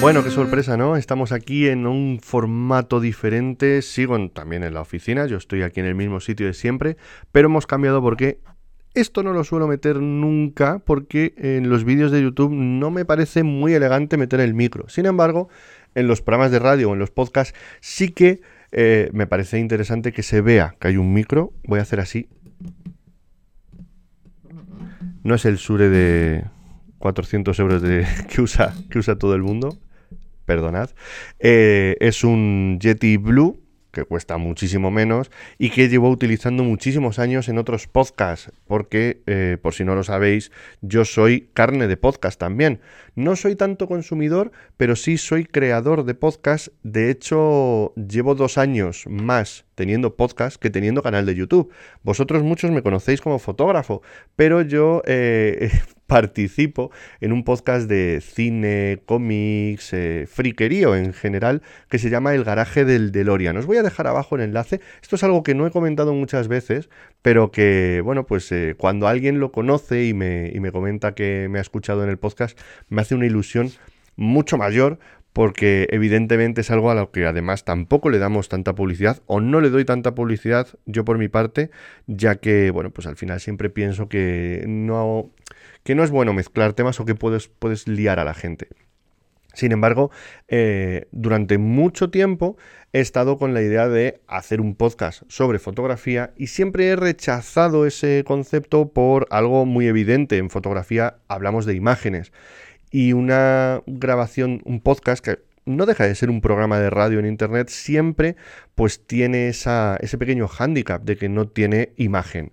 Bueno, qué sorpresa, ¿no? Estamos aquí en un formato diferente. Sigo también en la oficina, yo estoy aquí en el mismo sitio de siempre, pero hemos cambiado porque esto no lo suelo meter nunca porque en los vídeos de YouTube no me parece muy elegante meter el micro. Sin embargo, en los programas de radio o en los podcasts sí que eh, me parece interesante que se vea que hay un micro. Voy a hacer así. No es el Sure de 400 euros que, usa, que usa todo el mundo perdonad, eh, es un Yeti Blue que cuesta muchísimo menos y que llevo utilizando muchísimos años en otros podcasts, porque, eh, por si no lo sabéis, yo soy carne de podcast también. No soy tanto consumidor, pero sí soy creador de podcast. De hecho, llevo dos años más teniendo podcast que teniendo canal de YouTube. Vosotros muchos me conocéis como fotógrafo, pero yo eh, participo en un podcast de cine, cómics, eh, friquerío en general, que se llama El Garaje del DeLorean. Os voy a dejar abajo el enlace. Esto es algo que no he comentado muchas veces, pero que, bueno, pues eh, cuando alguien lo conoce y me, y me comenta que me ha escuchado en el podcast, me hace una ilusión mucho mayor porque evidentemente es algo a lo que además tampoco le damos tanta publicidad o no le doy tanta publicidad yo por mi parte, ya que, bueno, pues al final siempre pienso que no, que no es bueno mezclar temas o que puedes, puedes liar a la gente. Sin embargo, eh, durante mucho tiempo he estado con la idea de hacer un podcast sobre fotografía y siempre he rechazado ese concepto por algo muy evidente. En fotografía hablamos de imágenes y una grabación, un podcast que no deja de ser un programa de radio en internet, siempre pues tiene ese pequeño hándicap de que no tiene imagen.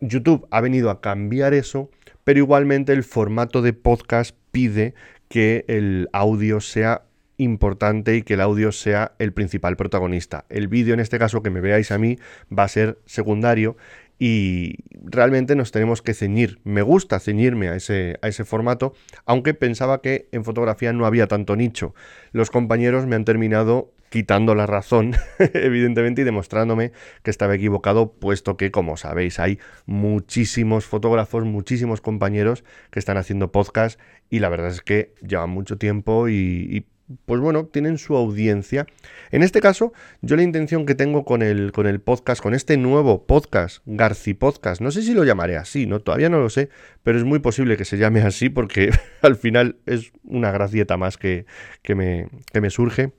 YouTube ha venido a cambiar eso, pero igualmente el formato de podcast pide que el audio sea importante y que el audio sea el principal protagonista. El vídeo, en este caso, que me veáis a mí, va a ser secundario y realmente nos tenemos que ceñir. Me gusta ceñirme a ese, a ese formato, aunque pensaba que en fotografía no había tanto nicho. Los compañeros me han terminado quitando la razón, evidentemente, y demostrándome que estaba equivocado, puesto que, como sabéis, hay muchísimos fotógrafos, muchísimos compañeros que están haciendo podcast y la verdad es que llevan mucho tiempo y, y pues bueno, tienen su audiencia. En este caso, yo la intención que tengo con el, con el podcast, con este nuevo podcast, Garci Podcast, no sé si lo llamaré así, ¿no? Todavía no lo sé, pero es muy posible que se llame así porque al final es una gracieta más que, que, me, que me, surge.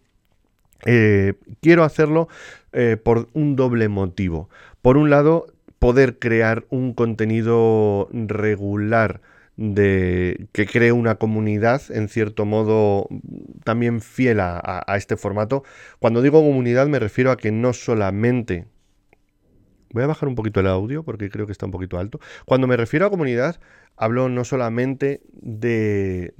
Eh, quiero hacerlo eh, por un doble motivo. Por un lado, poder crear un contenido regular de que cree una comunidad, en cierto modo, también fiel a, este formato. Cuando digo comunidad me refiero a que no solamente... Voy a bajar un poquito el audio porque creo que está un poquito alto. Cuando me refiero a comunidad, hablo no solamente de...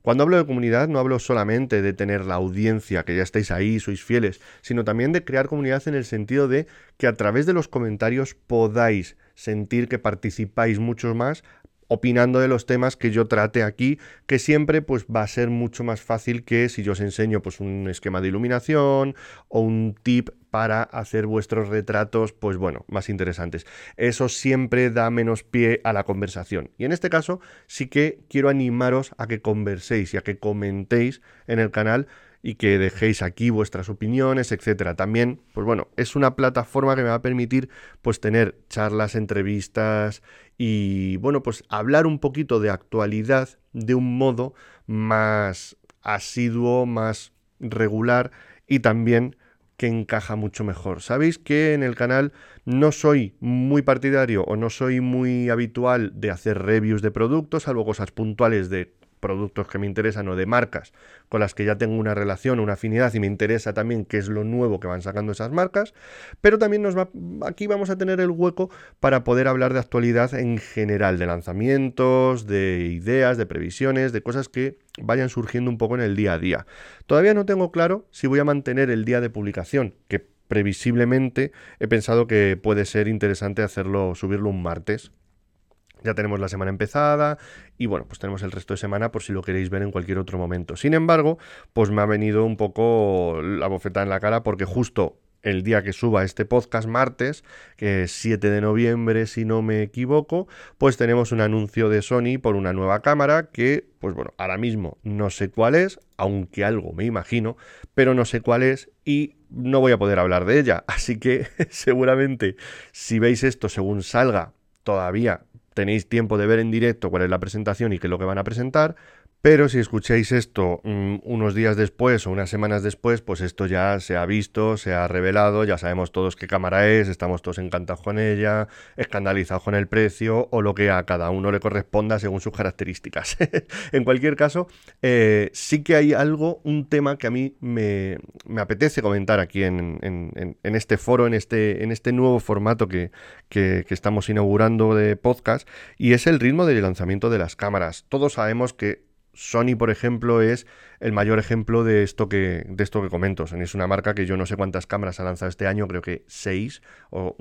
Cuando hablo de comunidad no hablo solamente de tener la audiencia, que ya estáis ahí, sois fieles, sino también de crear comunidad en el sentido de que a través de los comentarios podáis sentir que participáis mucho más opinando de los temas que yo trate aquí, que siempre pues va a ser mucho más fácil que si yo os enseño pues un esquema de iluminación o un tip para hacer vuestros retratos, pues bueno, más interesantes. Eso siempre da menos pie a la conversación. Y en este caso sí que quiero animaros a que converséis y a que comentéis en el canal y que dejéis aquí vuestras opiniones, etcétera. También, pues bueno, es una plataforma que me va a permitir pues tener charlas, entrevistas y bueno, pues hablar un poquito de actualidad de un modo más asiduo, más regular y también que encaja mucho mejor. Sabéis que en el canal no soy muy partidario o no soy muy habitual de hacer reviews de productos, salvo cosas puntuales de productos que me interesan o de marcas con las que ya tengo una relación, una afinidad y me interesa también qué es lo nuevo que van sacando esas marcas, pero también nos va aquí vamos a tener el hueco para poder hablar de actualidad en general, de lanzamientos, de ideas, de previsiones, de cosas que vayan surgiendo un poco en el día a día. Todavía no tengo claro si voy a mantener el día de publicación, que previsiblemente he pensado que puede ser interesante hacerlo subirlo un martes ya tenemos la semana empezada y bueno, pues tenemos el resto de semana por si lo queréis ver en cualquier otro momento. Sin embargo, pues me ha venido un poco la bofeta en la cara porque justo el día que suba este podcast, martes, que es 7 de noviembre, si no me equivoco, pues tenemos un anuncio de Sony por una nueva cámara que, pues bueno, ahora mismo no sé cuál es, aunque algo me imagino, pero no sé cuál es y no voy a poder hablar de ella. Así que seguramente si veis esto según salga, todavía tenéis tiempo de ver en directo cuál es la presentación y qué es lo que van a presentar, pero si escucháis esto mm, unos días después o unas semanas después, pues esto ya se ha visto, se ha revelado, ya sabemos todos qué cámara es, estamos todos encantados con ella, escandalizados con el precio o lo que a cada uno le corresponda según sus características. en cualquier caso, eh, sí que hay algo, un tema que a mí me, apetece comentar aquí en, este foro, en este, en este nuevo formato que, que estamos inaugurando de podcast, y es el ritmo de lanzamiento de las cámaras. Todos sabemos que Sony, por ejemplo, es el mayor ejemplo de esto que, de esto que comento. Sony es una marca que yo no sé cuántas cámaras ha lanzado este año, creo que seis, o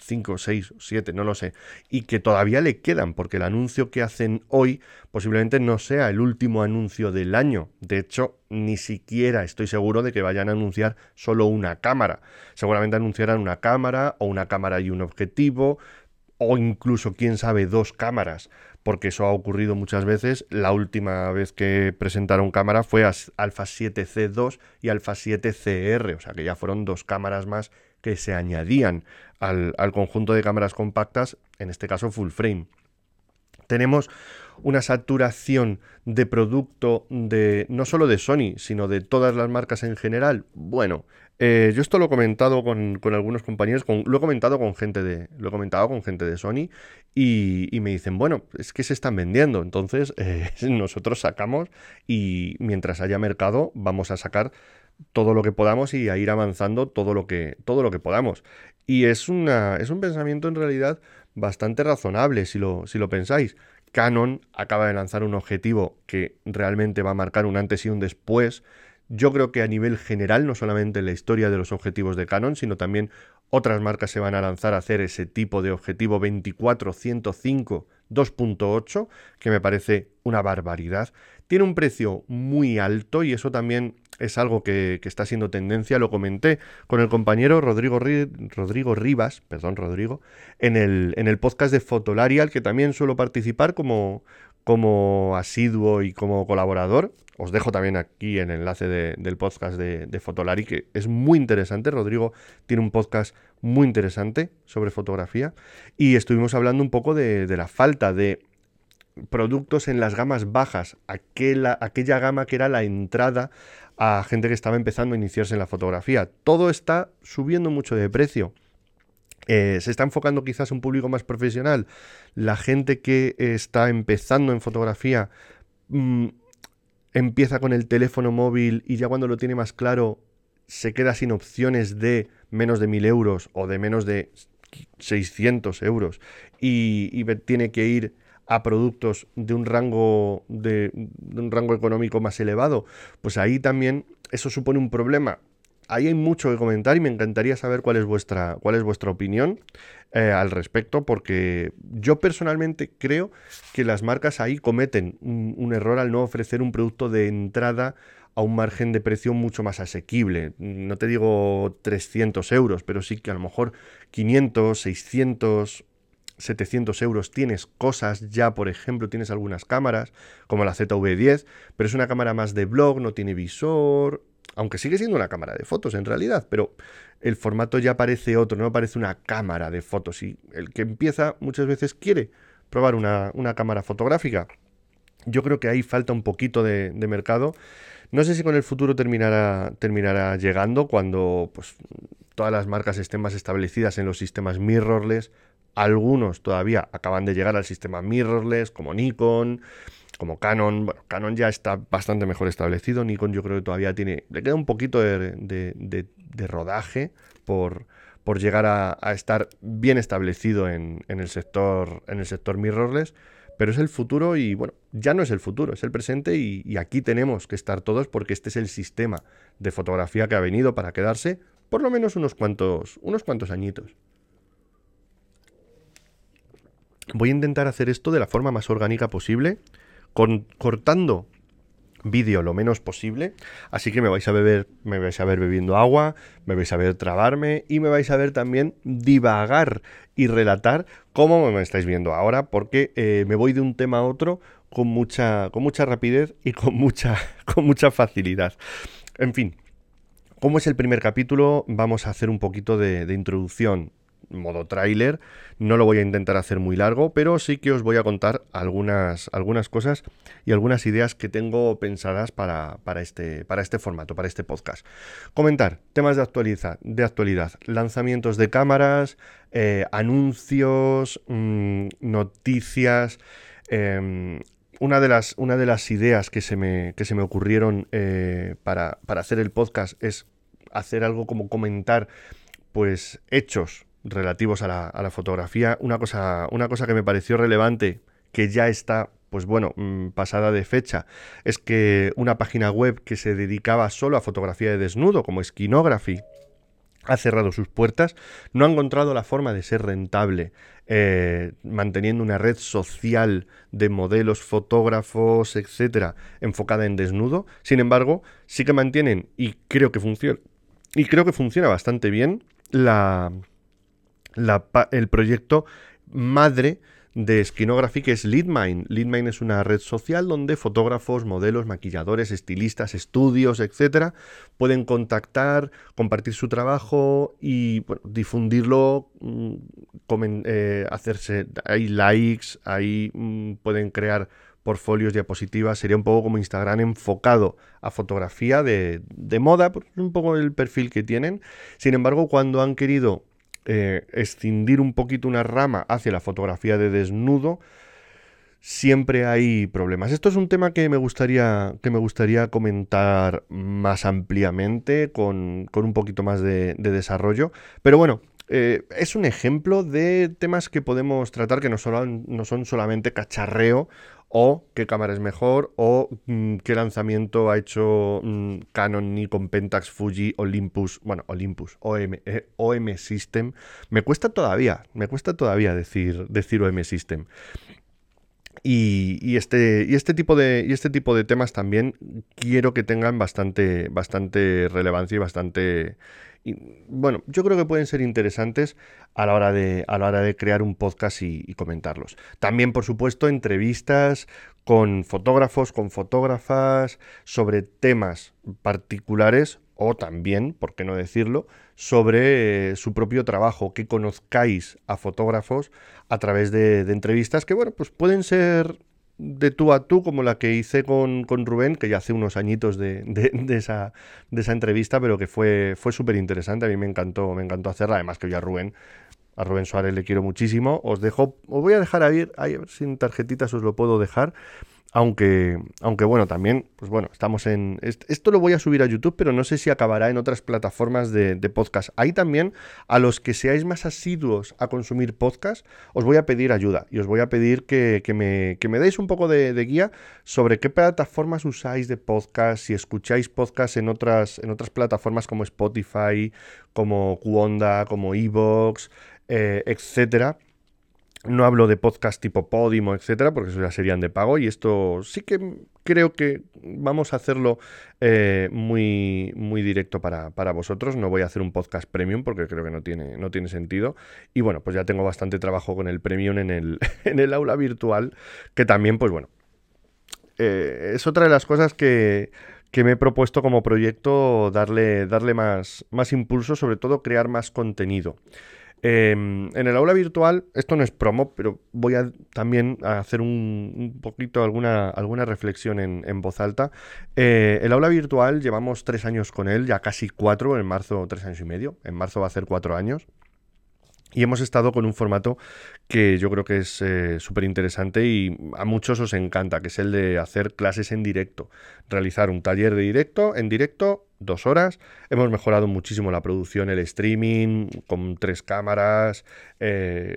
cinco, seis, siete, no lo sé. Y que todavía le quedan, porque el anuncio que hacen hoy posiblemente no sea el último anuncio del año. De hecho, ni siquiera estoy seguro de que vayan a anunciar solo una cámara. Seguramente anunciarán una cámara o una cámara y un objetivo, o incluso, quién sabe, dos cámaras porque eso ha ocurrido muchas veces. La última vez que presentaron cámara fue Alpha 7C2 y Alpha 7CR, o sea que ya fueron dos cámaras más que se añadían al, al conjunto de cámaras compactas, en este caso full frame. Tenemos una saturación de producto de no solo de Sony, sino de todas las marcas en general. Bueno, eh, yo esto lo he comentado con, algunos compañeros, lo he comentado con gente de, lo he comentado con gente de Sony y, me dicen, bueno, es que se están vendiendo, entonces eh, nosotros sacamos y mientras haya mercado vamos a sacar todo lo que podamos y a ir avanzando todo lo que, todo lo que podamos. Y es, una, es un pensamiento en realidad bastante razonable si lo, si lo pensáis. Canon acaba de lanzar un objetivo que realmente va a marcar un antes y un después yo creo que a nivel general, no solamente en la historia de los objetivos de Canon, sino también otras marcas se van a lanzar a hacer ese tipo de objetivo 24-105 2.8, que me parece una barbaridad. Tiene un precio muy alto y eso también es algo que, está siendo tendencia. Lo comenté con el compañero Rodrigo, Rodrigo Rivas, perdón, Rodrigo, en el, en el podcast de Fotolarial, que también suelo participar como, como asiduo y como colaborador. Os dejo también aquí el enlace del podcast de, de, Fotolari, que es muy interesante. Rodrigo tiene un podcast muy interesante sobre fotografía. Y estuvimos hablando un poco de, la falta de productos en las gamas bajas, aquella, aquella gama que era la entrada a gente que estaba empezando a iniciarse en la fotografía. Todo está subiendo mucho de precio. Eh, se está enfocando quizás un público más profesional. La gente que está empezando en fotografía mm, empieza con el teléfono móvil y ya cuando lo tiene más claro se queda sin opciones de menos de 1000 euros o de menos de 600 euros y, tiene que ir a productos de un rango de, un rango económico más elevado, pues ahí también eso supone un problema ahí hay mucho que comentar y me encantaría saber cuál es vuestra, cuál es vuestra opinión eh, al respecto, porque yo personalmente creo que las marcas ahí cometen un, error al no ofrecer un producto de entrada a un margen de precio mucho más asequible. No te digo 300 euros, pero sí que a lo mejor 500, 600, 700 euros tienes cosas ya, por ejemplo, tienes algunas cámaras, como la ZV10, pero es una cámara más de blog, no tiene visor, aunque sigue siendo una cámara de fotos en realidad, pero el formato ya parece otro, no parece una cámara de fotos. Y el que empieza muchas veces quiere probar una, cámara fotográfica. Yo creo que ahí falta un poquito de, mercado. No sé si con el futuro terminará, terminará llegando cuando pues, todas las marcas estén más establecidas en los sistemas mirrorless. Algunos todavía acaban de llegar al sistema mirrorless, como Nikon, como Canon, bueno, Canon ya está bastante mejor establecido, Nikon yo creo que todavía tiene, le queda un poquito de, rodaje por, por llegar a, estar bien establecido en, el sector, en el sector mirrorless, pero es el futuro y bueno, ya no es el futuro, es el presente y, y aquí tenemos que estar todos porque este es el sistema de fotografía que ha venido para quedarse por lo menos unos cuantos, unos cuantos añitos. Voy a intentar hacer esto de la forma más orgánica posible cortando vídeo lo menos posible, así que me vais a ver bebiendo agua, me vais a ver trabarme y me vais a ver también divagar y relatar cómo me estáis viendo ahora, porque eh, me voy de un tema a otro con mucha, con mucha rapidez y con mucha, con mucha facilidad. En fin, como es el primer capítulo, vamos a hacer un poquito de introducción modo tráiler. No lo voy a intentar hacer muy largo, pero sí que os voy a contar algunas, algunas cosas y algunas ideas que tengo pensadas para, este, para este formato, para este podcast. Comentar temas de, actualidad, de actualidad lanzamientos de cámaras, eh, anuncios, mm, noticias. Em, una de, las, una de las ideas que se me, que se me ocurrieron eh, para, para hacer el podcast es hacer algo como comentar pues hechos relativos a la, fotografía. Una cosa, una cosa que me pareció relevante, que ya está pues bueno, mm, pasada de fecha, es que una página web que se dedicaba solo a fotografía de desnudo, como Skinography, ha cerrado sus puertas, no ha encontrado la forma de ser rentable eh, manteniendo una red social de modelos, fotógrafos, etcétera, enfocada en desnudo. Sin embargo, sí que mantienen y creo que funciona y creo que funciona bastante bien la, el proyecto madre de Skinography, que es Leadmine. Leadmine es una red social donde fotógrafos, modelos, maquilladores, estilistas, estudios, etcétera, pueden contactar, compartir su trabajo y difundirlo, mm, eh, hacerse. Hay likes, ahí mm, pueden crear portfolios, diapositivas, sería un poco como Instagram enfocado a fotografía de, moda, un poco el perfil que tienen. Sin embargo, cuando han querido eh, escindir un poquito una rama hacia la fotografía de desnudo, siempre hay problemas. Esto es un tema que me gustaría, que me gustaría comentar más ampliamente, con, un poquito más de, desarrollo. Pero bueno, eh, es un ejemplo de temas que podemos tratar que no, no son solamente cacharreo o qué cámara es mejor, o mm, qué lanzamiento ha hecho mm, Canon, Nikon, Pentax, Fuji, Olympus, bueno, Olympus, OM, eh, System. Me cuesta todavía, me cuesta todavía decir, decir OM System. Y, este, y, este tipo de, y este tipo de temas también quiero que tengan bastante, bastante relevancia y bastante bueno, yo creo que pueden ser interesantes a la hora de, a la hora de crear un podcast y, comentarlos. También, por supuesto, entrevistas con fotógrafos, con fotógrafas, sobre temas particulares o también, por qué no decirlo, sobre eh, su propio trabajo, que conozcáis a fotógrafos a través de, de, entrevistas que, bueno, pues pueden ser de tú a tú, como la que hice con, con Rubén, que ya hace unos añitos de, de, esa, de esa entrevista, pero que fue, fue súper interesante. A mí me encantó, me encantó hacerla. Además que yo a Rubén, a Rubén Suárez le quiero muchísimo. Os dejo, os voy a dejar ahí, ahí sin tarjetitas os lo puedo dejar. Aunque, aunque bueno, también, pues bueno, estamos en... Esto lo voy a subir a YouTube, pero no sé si acabará en otras plataformas de, podcast. Ahí también, a los que seáis más asiduos a consumir podcast, os voy a pedir ayuda y os voy a pedir que, me, que me, deis un poco de, guía sobre qué plataformas usáis de podcast, si escucháis podcast en otras, en otras plataformas como Spotify, como Cuonda, como Evox, eh, etcétera no hablo de podcast tipo Podimo, etcétera, porque eso ya serían de pago. Y esto sí que creo que vamos a hacerlo eh, muy, muy directo para, vosotros. No voy a hacer un podcast premium porque creo que no tiene, no tiene sentido. Y bueno, pues ya tengo bastante trabajo con el premium en el, en el aula virtual, que también, pues bueno, eh, es otra de las cosas que, que me he propuesto como proyecto darle, darle más, más impulso, sobre todo crear más contenido. Em, en el aula virtual, esto no es promo, pero voy a también a hacer un, poquito alguna, alguna reflexión en, voz alta. Eh, el aula virtual llevamos tres años con él, ya casi cuatro, en marzo tres años y medio, en marzo va a ser cuatro años. Y hemos estado con un formato que yo creo que es eh, súper interesante y a muchos os encanta, que es el de hacer clases en directo. Realizar un taller de directo, en directo, dos horas. Hemos mejorado muchísimo la producción, el streaming, con tres cámaras. Eh,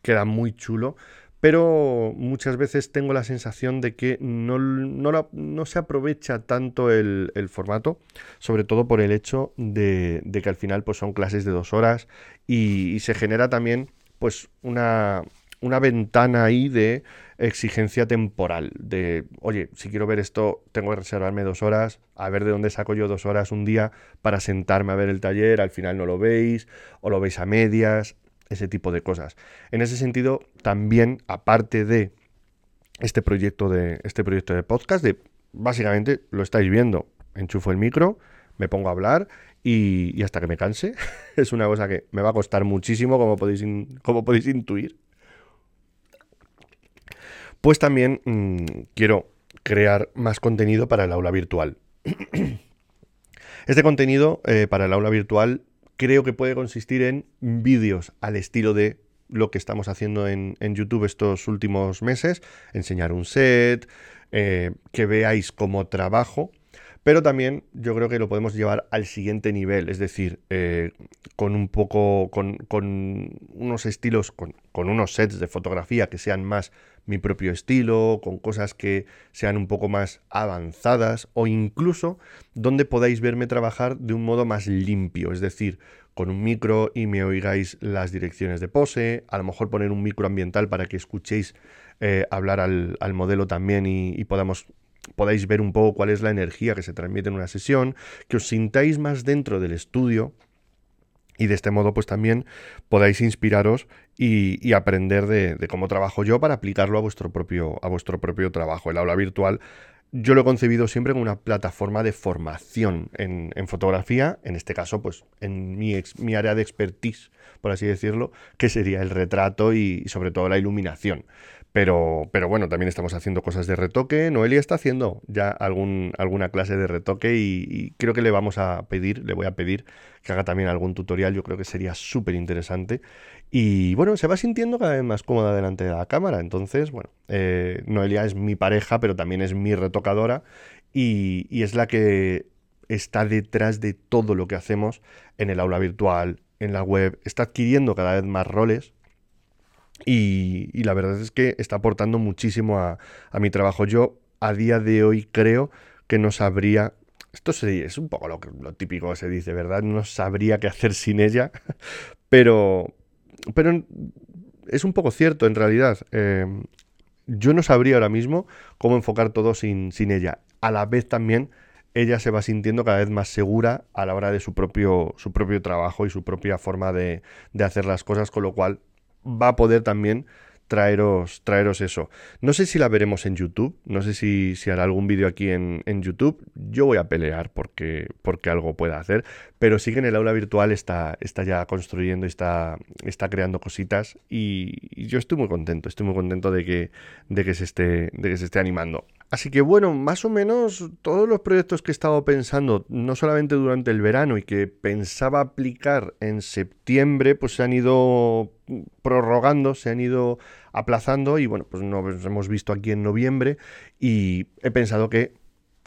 queda muy chulo pero muchas veces tengo la sensación de que no, no, se aprovecha tanto el, formato, sobre todo por el hecho de, que al final pues, son clases de dos horas y, se genera también pues, una, una ventana ahí de exigencia temporal de, oye, si quiero ver esto, tengo que reservarme dos horas, a ver de dónde saco yo dos horas un día para sentarme a ver el taller, al final no lo veis o lo veis a medias, ese tipo de cosas. En ese sentido, también, aparte de este proyecto de, este proyecto de podcast, de básicamente lo estáis viendo, enchufo el micro, me pongo a hablar y, hasta que me canse. es una cosa que me va a costar muchísimo, como podéis, como podéis intuir. Pues también mm, quiero crear más contenido para el aula virtual. este contenido eh, para el aula virtual creo que puede consistir en vídeos al estilo de lo que estamos haciendo en, YouTube estos últimos meses, enseñar un set, eh, que veáis cómo trabajo pero también yo creo que lo podemos llevar al siguiente nivel, es decir, eh, con un poco, con, unos estilos, con, unos sets de fotografía que sean más mi propio estilo, con cosas que sean un poco más avanzadas o incluso donde podáis verme trabajar de un modo más limpio, es decir, con un micro y me oigáis las direcciones de pose, a lo mejor poner un micro ambiental para que escuchéis eh, hablar al, modelo también y podamos podáis ver un poco cuál es la energía que se transmite en una sesión, que os sintáis más dentro del estudio y de este modo pues también podáis inspiraros y, aprender de, cómo trabajo yo para aplicarlo a vuestro propio, a vuestro propio trabajo. El aula virtual yo lo he concebido siempre como una plataforma de formación en, fotografía, en este caso pues en mi, área de expertise, por así decirlo, que sería el retrato y sobre todo la iluminación. Pero, pero bueno, también estamos haciendo cosas de retoque. Noelia está haciendo ya alguna clase de retoque y, creo que le vamos a pedir, le voy a pedir que haga también algún tutorial. Yo creo que sería súper interesante. Y bueno, se va sintiendo cada vez más cómoda delante de la cámara. Entonces, bueno, eh, Noelia es mi pareja, pero también es mi retocadora y es la que está detrás de todo lo que hacemos en el aula virtual, en la web. Está adquiriendo cada vez más roles y, la verdad es que está aportando muchísimo a, mi trabajo. Yo a día de hoy creo que no sabría esto es un poco lo, típico que se dice, ¿verdad? No sabría qué hacer sin ella, pero, pero es un poco cierto en realidad. Em, yo no sabría ahora mismo cómo enfocar todo sin, sin, ella. A la vez también ella se va sintiendo cada vez más segura a la hora de su propio, su propio trabajo y su propia forma de, de hacer las cosas, con lo cual va a poder también traeros, traeros eso. No sé si la veremos en YouTube, no sé si, si hará algún vídeo aquí en, YouTube. Yo voy a pelear porque, porque algo pueda hacer, pero sí que en el aula virtual está, está ya construyendo, está, está creando cositas y, yo estoy muy contento, estoy muy contento de que, de que, se, esté, de que se esté animando. Así que bueno, más o menos todos los proyectos que he estado pensando, no solamente durante el verano y que pensaba aplicar en septiembre, pues se han ido prorrogando, se han ido aplazando y bueno, pues nos hemos visto aquí en noviembre y he pensado que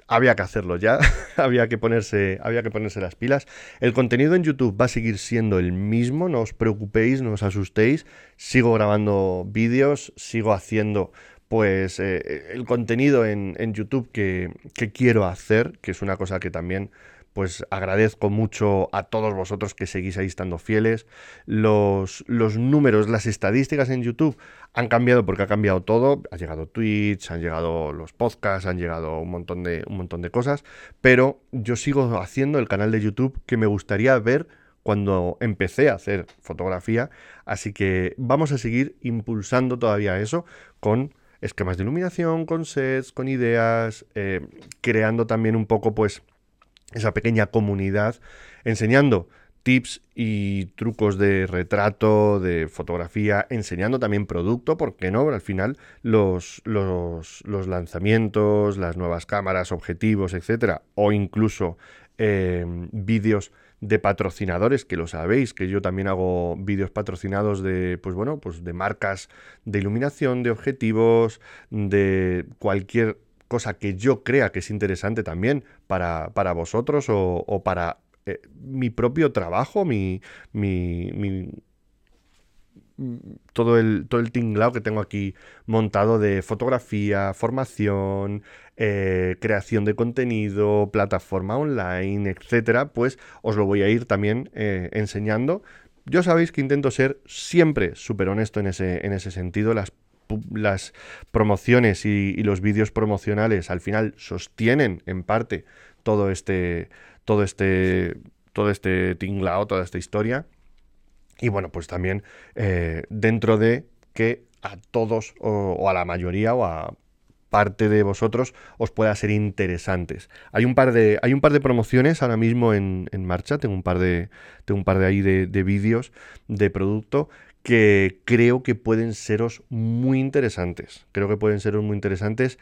había que hacerlo ya, había que ponerse, había que ponerse las pilas. El contenido en YouTube va a seguir siendo el mismo, no os preocupéis, no os asustéis. Sigo grabando vídeos, sigo haciendo pues eh, el contenido en, YouTube que, quiero hacer, que es una cosa que también pues agradezco mucho a todos vosotros que seguís ahí estando fieles. Los, los, números, las estadísticas en YouTube han cambiado porque ha cambiado todo. Ha llegado Twitch, han llegado los podcasts, han llegado un montón de, un montón de cosas. Pero yo sigo haciendo el canal de YouTube que me gustaría ver cuando empecé a hacer fotografía. Así que vamos a seguir impulsando todavía eso con esquemas de iluminación, con sets, con ideas, eh, creando también un poco pues esa pequeña comunidad, enseñando tips y trucos de retrato, de fotografía, enseñando también producto, porque no? Al final los, los, lanzamientos, las nuevas cámaras, objetivos, etcétera, o incluso eh, vídeos de patrocinadores, que lo sabéis, que yo también hago vídeos patrocinados de, pues bueno, pues de marcas de iluminación, de objetivos, de cualquier cosa que yo crea que es interesante también para, para vosotros o, para eh, mi propio trabajo, mi, mi, todo el, todo el tinglao que tengo aquí montado de fotografía, formación, eh, creación de contenido, plataforma online, etcétera, pues os lo voy a ir también eh, enseñando. Yo sabéis que intento ser siempre súper honesto en ese, en ese sentido. Las las promociones y, los vídeos promocionales al final sostienen en parte todo este, todo este, todo este tinglao, toda esta historia. Y bueno, pues también eh, dentro de que a todos o, a la mayoría o a parte de vosotros os pueda ser interesantes. Hay un par de, hay un par de promociones ahora mismo en, marcha, tengo un par de, tengo un par de ahí de, de vídeos de producto que creo que pueden seros muy interesantes. Creo que pueden seros muy interesantes.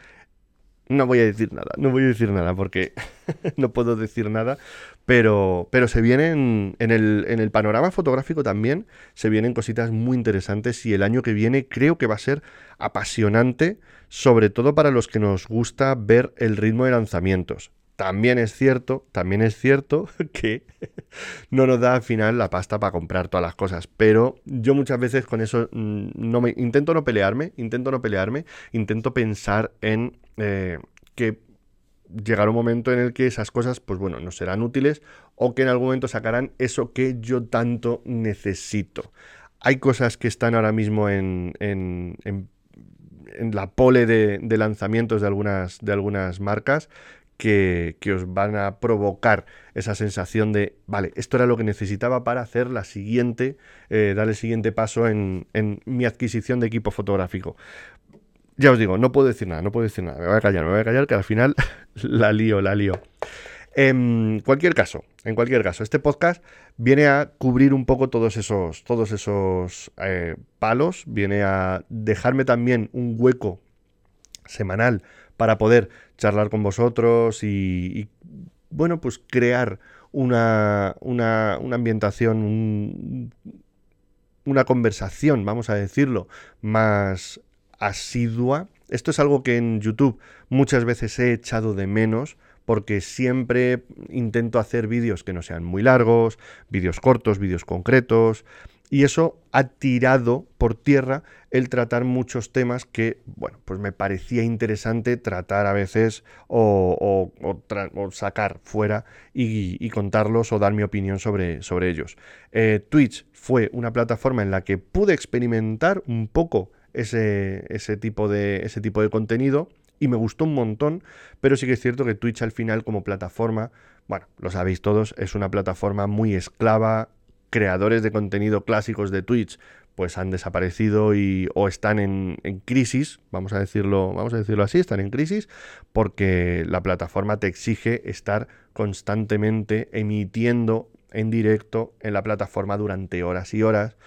No voy a decir nada, no voy a decir nada porque no puedo decir nada, pero, pero se vienen en el, en el panorama fotográfico también, se vienen cositas muy interesantes y el año que viene creo que va a ser apasionante, sobre todo para los que nos gusta ver el ritmo de lanzamientos. También es cierto, también es cierto que no nos da al final la pasta para comprar todas las cosas, pero yo muchas veces con eso mm, no me intento no pelearme, intento no pelearme, intento pensar en eh, que llegará un momento en el que esas cosas, pues bueno, no serán útiles o que en algún momento sacarán eso que yo tanto necesito. Hay cosas que están ahora mismo en, en, en, la pole de, de, lanzamientos de algunas, de algunas marcas que, os van a provocar esa sensación de, vale, esto era lo que necesitaba para hacer la siguiente, eh, dar el siguiente paso en, mi adquisición de equipo fotográfico. Ya os digo, no puedo decir nada, no puedo decir nada, me voy a callar, me voy a callar que al final la lío, la lío. En cualquier caso, en cualquier caso, este podcast viene a cubrir un poco todos esos, todos esos eh, palos, viene a dejarme también un hueco semanal para poder charlar con vosotros y, bueno, pues crear una, una, ambientación, una conversación, vamos a decirlo, más asidua. Esto es algo que en YouTube muchas veces he echado de menos porque siempre intento hacer vídeos que no sean muy largos, vídeos cortos, vídeos concretos, y eso ha tirado por tierra el tratar muchos temas que, bueno, pues me parecía interesante tratar a veces o, sacar fuera y, contarlos o dar mi opinión sobre, sobre ellos. Eh, Twitch fue una plataforma en la que pude experimentar un poco ese, ese, tipo de, ese tipo de contenido y me gustó un montón, pero sí que es cierto que Twitch al final como plataforma, bueno, lo sabéis todos, es una plataforma muy esclava, creadores de contenido clásicos de Twitch pues han desaparecido y, o están en, crisis, vamos a, decirlo, vamos a decirlo así, están en crisis porque la plataforma te exige estar constantemente emitiendo en directo en la plataforma durante horas y horas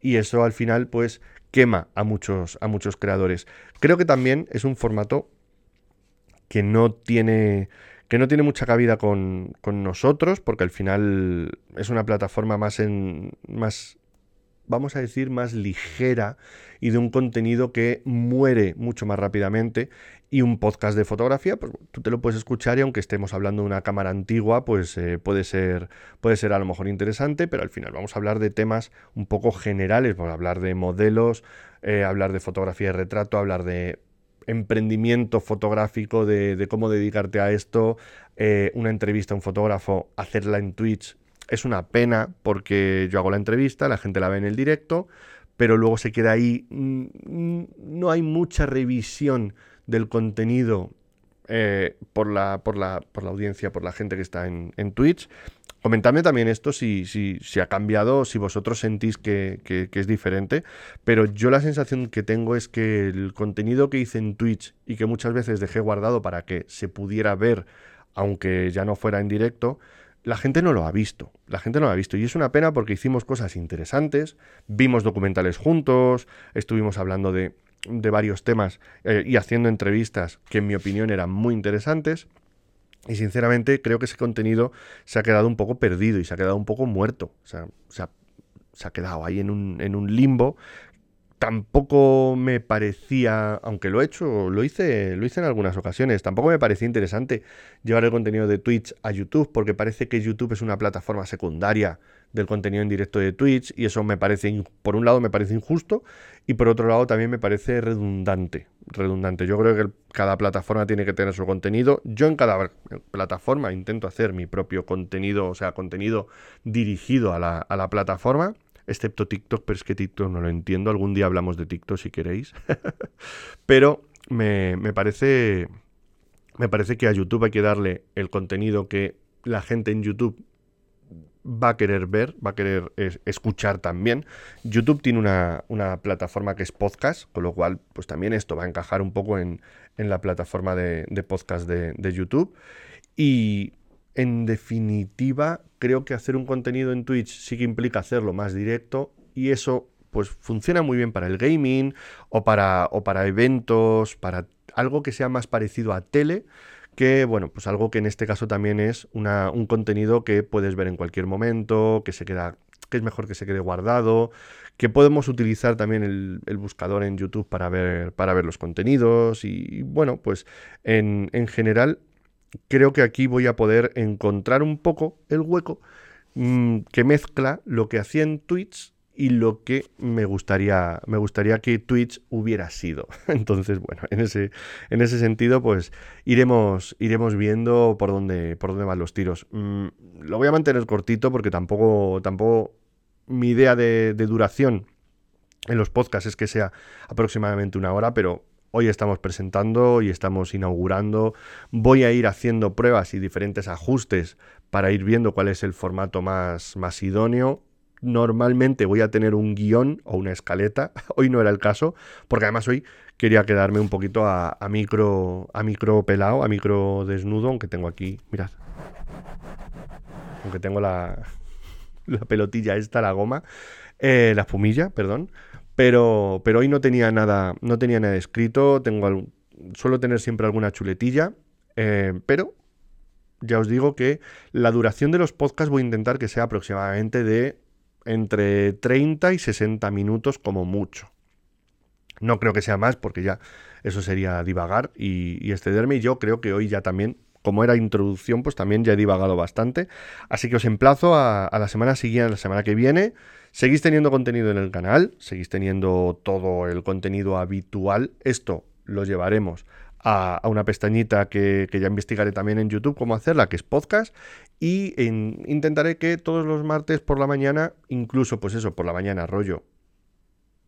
y eso al final pues quema a muchos, a muchos creadores. Creo que también es un formato que no tiene que no tiene mucha cabida con, nosotros, porque al final es una plataforma más en. más. vamos a decir, más ligera y de un contenido que muere mucho más rápidamente. Y un podcast de fotografía, pues tú te lo puedes escuchar y aunque estemos hablando de una cámara antigua, pues eh, puede, ser, puede ser a lo mejor interesante, pero al final vamos a hablar de temas un poco generales, vamos a hablar de modelos, eh, hablar de fotografía de retrato, hablar de emprendimiento fotográfico de, cómo dedicarte a esto, eh, una entrevista a un fotógrafo, hacerla en Twitch, es una pena porque yo hago la entrevista, la gente la ve en el directo, pero luego se queda ahí, mm, mm, no hay mucha revisión del contenido eh, por, la, por, la, por, la, audiencia, por la gente que está en, en Twitch. Comentadme también esto si, si, si, ha cambiado, si vosotros sentís que, es diferente, pero yo la sensación que tengo es que el contenido que hice en Twitch y que muchas veces dejé guardado para que se pudiera ver, aunque ya no fuera en directo, la gente no lo ha visto, la gente no lo ha visto y es una pena porque hicimos cosas interesantes, vimos documentales juntos, estuvimos hablando de, varios temas eh, y haciendo entrevistas que en mi opinión eran muy interesantes y sinceramente creo que ese contenido se ha quedado un poco perdido y se ha quedado un poco muerto. O sea, se ha, quedado ahí en un, en un limbo tampoco me parecía, aunque lo he hecho, lo hice, lo hice en algunas ocasiones, tampoco me parecía interesante llevar el contenido de Twitch a YouTube, porque parece que YouTube es una plataforma secundaria del contenido en directo de Twitch, y eso me parece, por un lado me parece injusto, y por otro lado también me parece redundante. Redundante. Yo creo que cada plataforma tiene que tener su contenido. Yo en cada plataforma intento hacer mi propio contenido, o sea, contenido dirigido a la, a la plataforma excepto TikTok, pero es que TikTok no lo entiendo. Algún día hablamos de TikTok si queréis. pero me, me, parece, me parece que a YouTube hay que darle el contenido que la gente en YouTube va a querer ver, va a querer escuchar también. YouTube tiene una, plataforma que es podcast, con lo cual, pues también esto va a encajar un poco en, la plataforma de, podcast de, de, YouTube. Y en definitiva, creo que hacer un contenido en Twitch sí que implica hacerlo más directo y eso pues funciona muy bien para el gaming o para, o para eventos, para algo que sea más parecido a tele que, bueno, pues algo que en este caso también es un contenido que puedes ver en cualquier momento, que se queda que es mejor que se quede guardado, que podemos utilizar también el, buscador en YouTube para ver, para ver los contenidos y, bueno, pues en, en, general creo que aquí voy a poder encontrar un poco el hueco mm, que mezcla lo que hacía en Twitch y lo que me gustaría, me gustaría que Twitch hubiera sido. Entonces, bueno, en ese, en ese sentido, pues iremos, iremos viendo por dónde, por dónde van los tiros. Mm, lo voy a mantener cortito porque tampoco, tampoco mi idea de, de duración en los podcasts es que sea aproximadamente una hora, pero hoy estamos presentando y estamos inaugurando. Voy a ir haciendo pruebas y diferentes ajustes para ir viendo cuál es el formato más, más idóneo normalmente voy a tener un guion o una escaleta. Hoy no era el caso, porque además hoy quería quedarme un poquito a, micro a micro pelado, a micro desnudo, aunque tengo aquí, mirad. Aunque tengo la, la pelotilla esta, la goma, eh, la espumilla, perdón. Pero, pero hoy no tenía nada, no tenía nada escrito. Tengo suelo tener siempre alguna chuletilla, eh, pero ya os digo que la duración de los podcasts voy a intentar que sea aproximadamente de entre 30 y 60 minutos como mucho. No creo que sea más porque ya eso sería divagar y, excederme. Y yo creo que hoy ya también, como era introducción, pues también ya he divagado bastante. Así que os emplazo a, la semana siguiente, la semana que viene. Seguís teniendo contenido en el canal, seguís teniendo todo el contenido habitual. Esto lo llevaremos a, una pestañita que, ya investigaré también en YouTube cómo hacerla, que es podcast. Y intentaré que todos los martes por la mañana, incluso pues eso, por la mañana, rollo.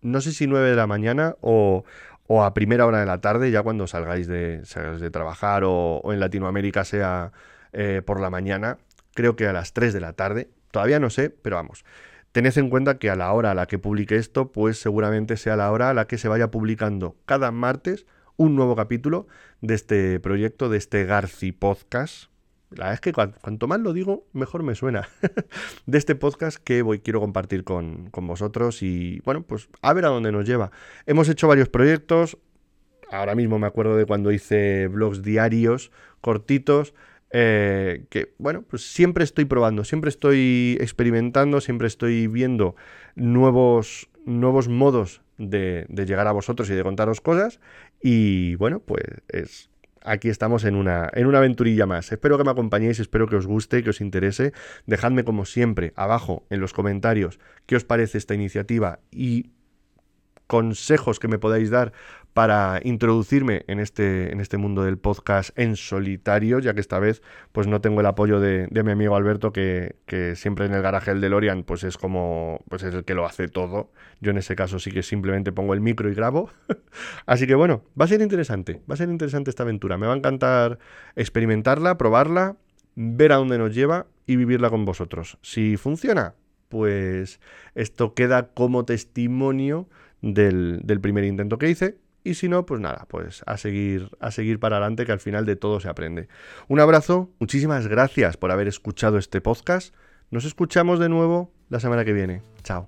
No sé si 9 de la mañana o, a primera hora de la tarde, ya cuando salgáis de, de trabajar o, en Latinoamérica sea eh, por la mañana, creo que a las 3 de la tarde, todavía no sé, pero vamos. Tened en cuenta que a la hora a la que publique esto, pues seguramente sea la hora a la que se vaya publicando cada martes un nuevo capítulo de este proyecto, de este Garci Podcast. La verdad es que cuanto más lo digo, mejor me suena. de este podcast que voy, quiero compartir con, vosotros y bueno, pues a ver a dónde nos lleva. Hemos hecho varios proyectos. Ahora mismo me acuerdo de cuando hice blogs diarios, cortitos. Eh, que bueno, pues siempre estoy probando, siempre estoy experimentando, siempre estoy viendo nuevos, nuevos modos de, llegar a vosotros y de contaros cosas. Y bueno, pues es, aquí estamos en una, en una aventurilla más. Espero que me acompañéis, espero que os guste, que os interese. Dejadme como siempre abajo en los comentarios qué os parece esta iniciativa y consejos que me podáis dar para introducirme en este, en este mundo del podcast en solitario, ya que esta vez pues no tengo el apoyo de, mi amigo Alberto, que, siempre en el garaje del DeLorean pues es como, pues es el que lo hace todo. Yo en ese caso sí que simplemente pongo el micro y grabo. Así que bueno, va a ser interesante, va a ser interesante esta aventura. Me va a encantar experimentarla, probarla, ver a dónde nos lleva y vivirla con vosotros. Si funciona, pues esto queda como testimonio del, del primer intento que hice y si no, pues nada, pues a seguir, a seguir para adelante, que al final de todo se aprende. Un abrazo, muchísimas gracias por haber escuchado este podcast. Nos escuchamos de nuevo la semana que viene. Chao.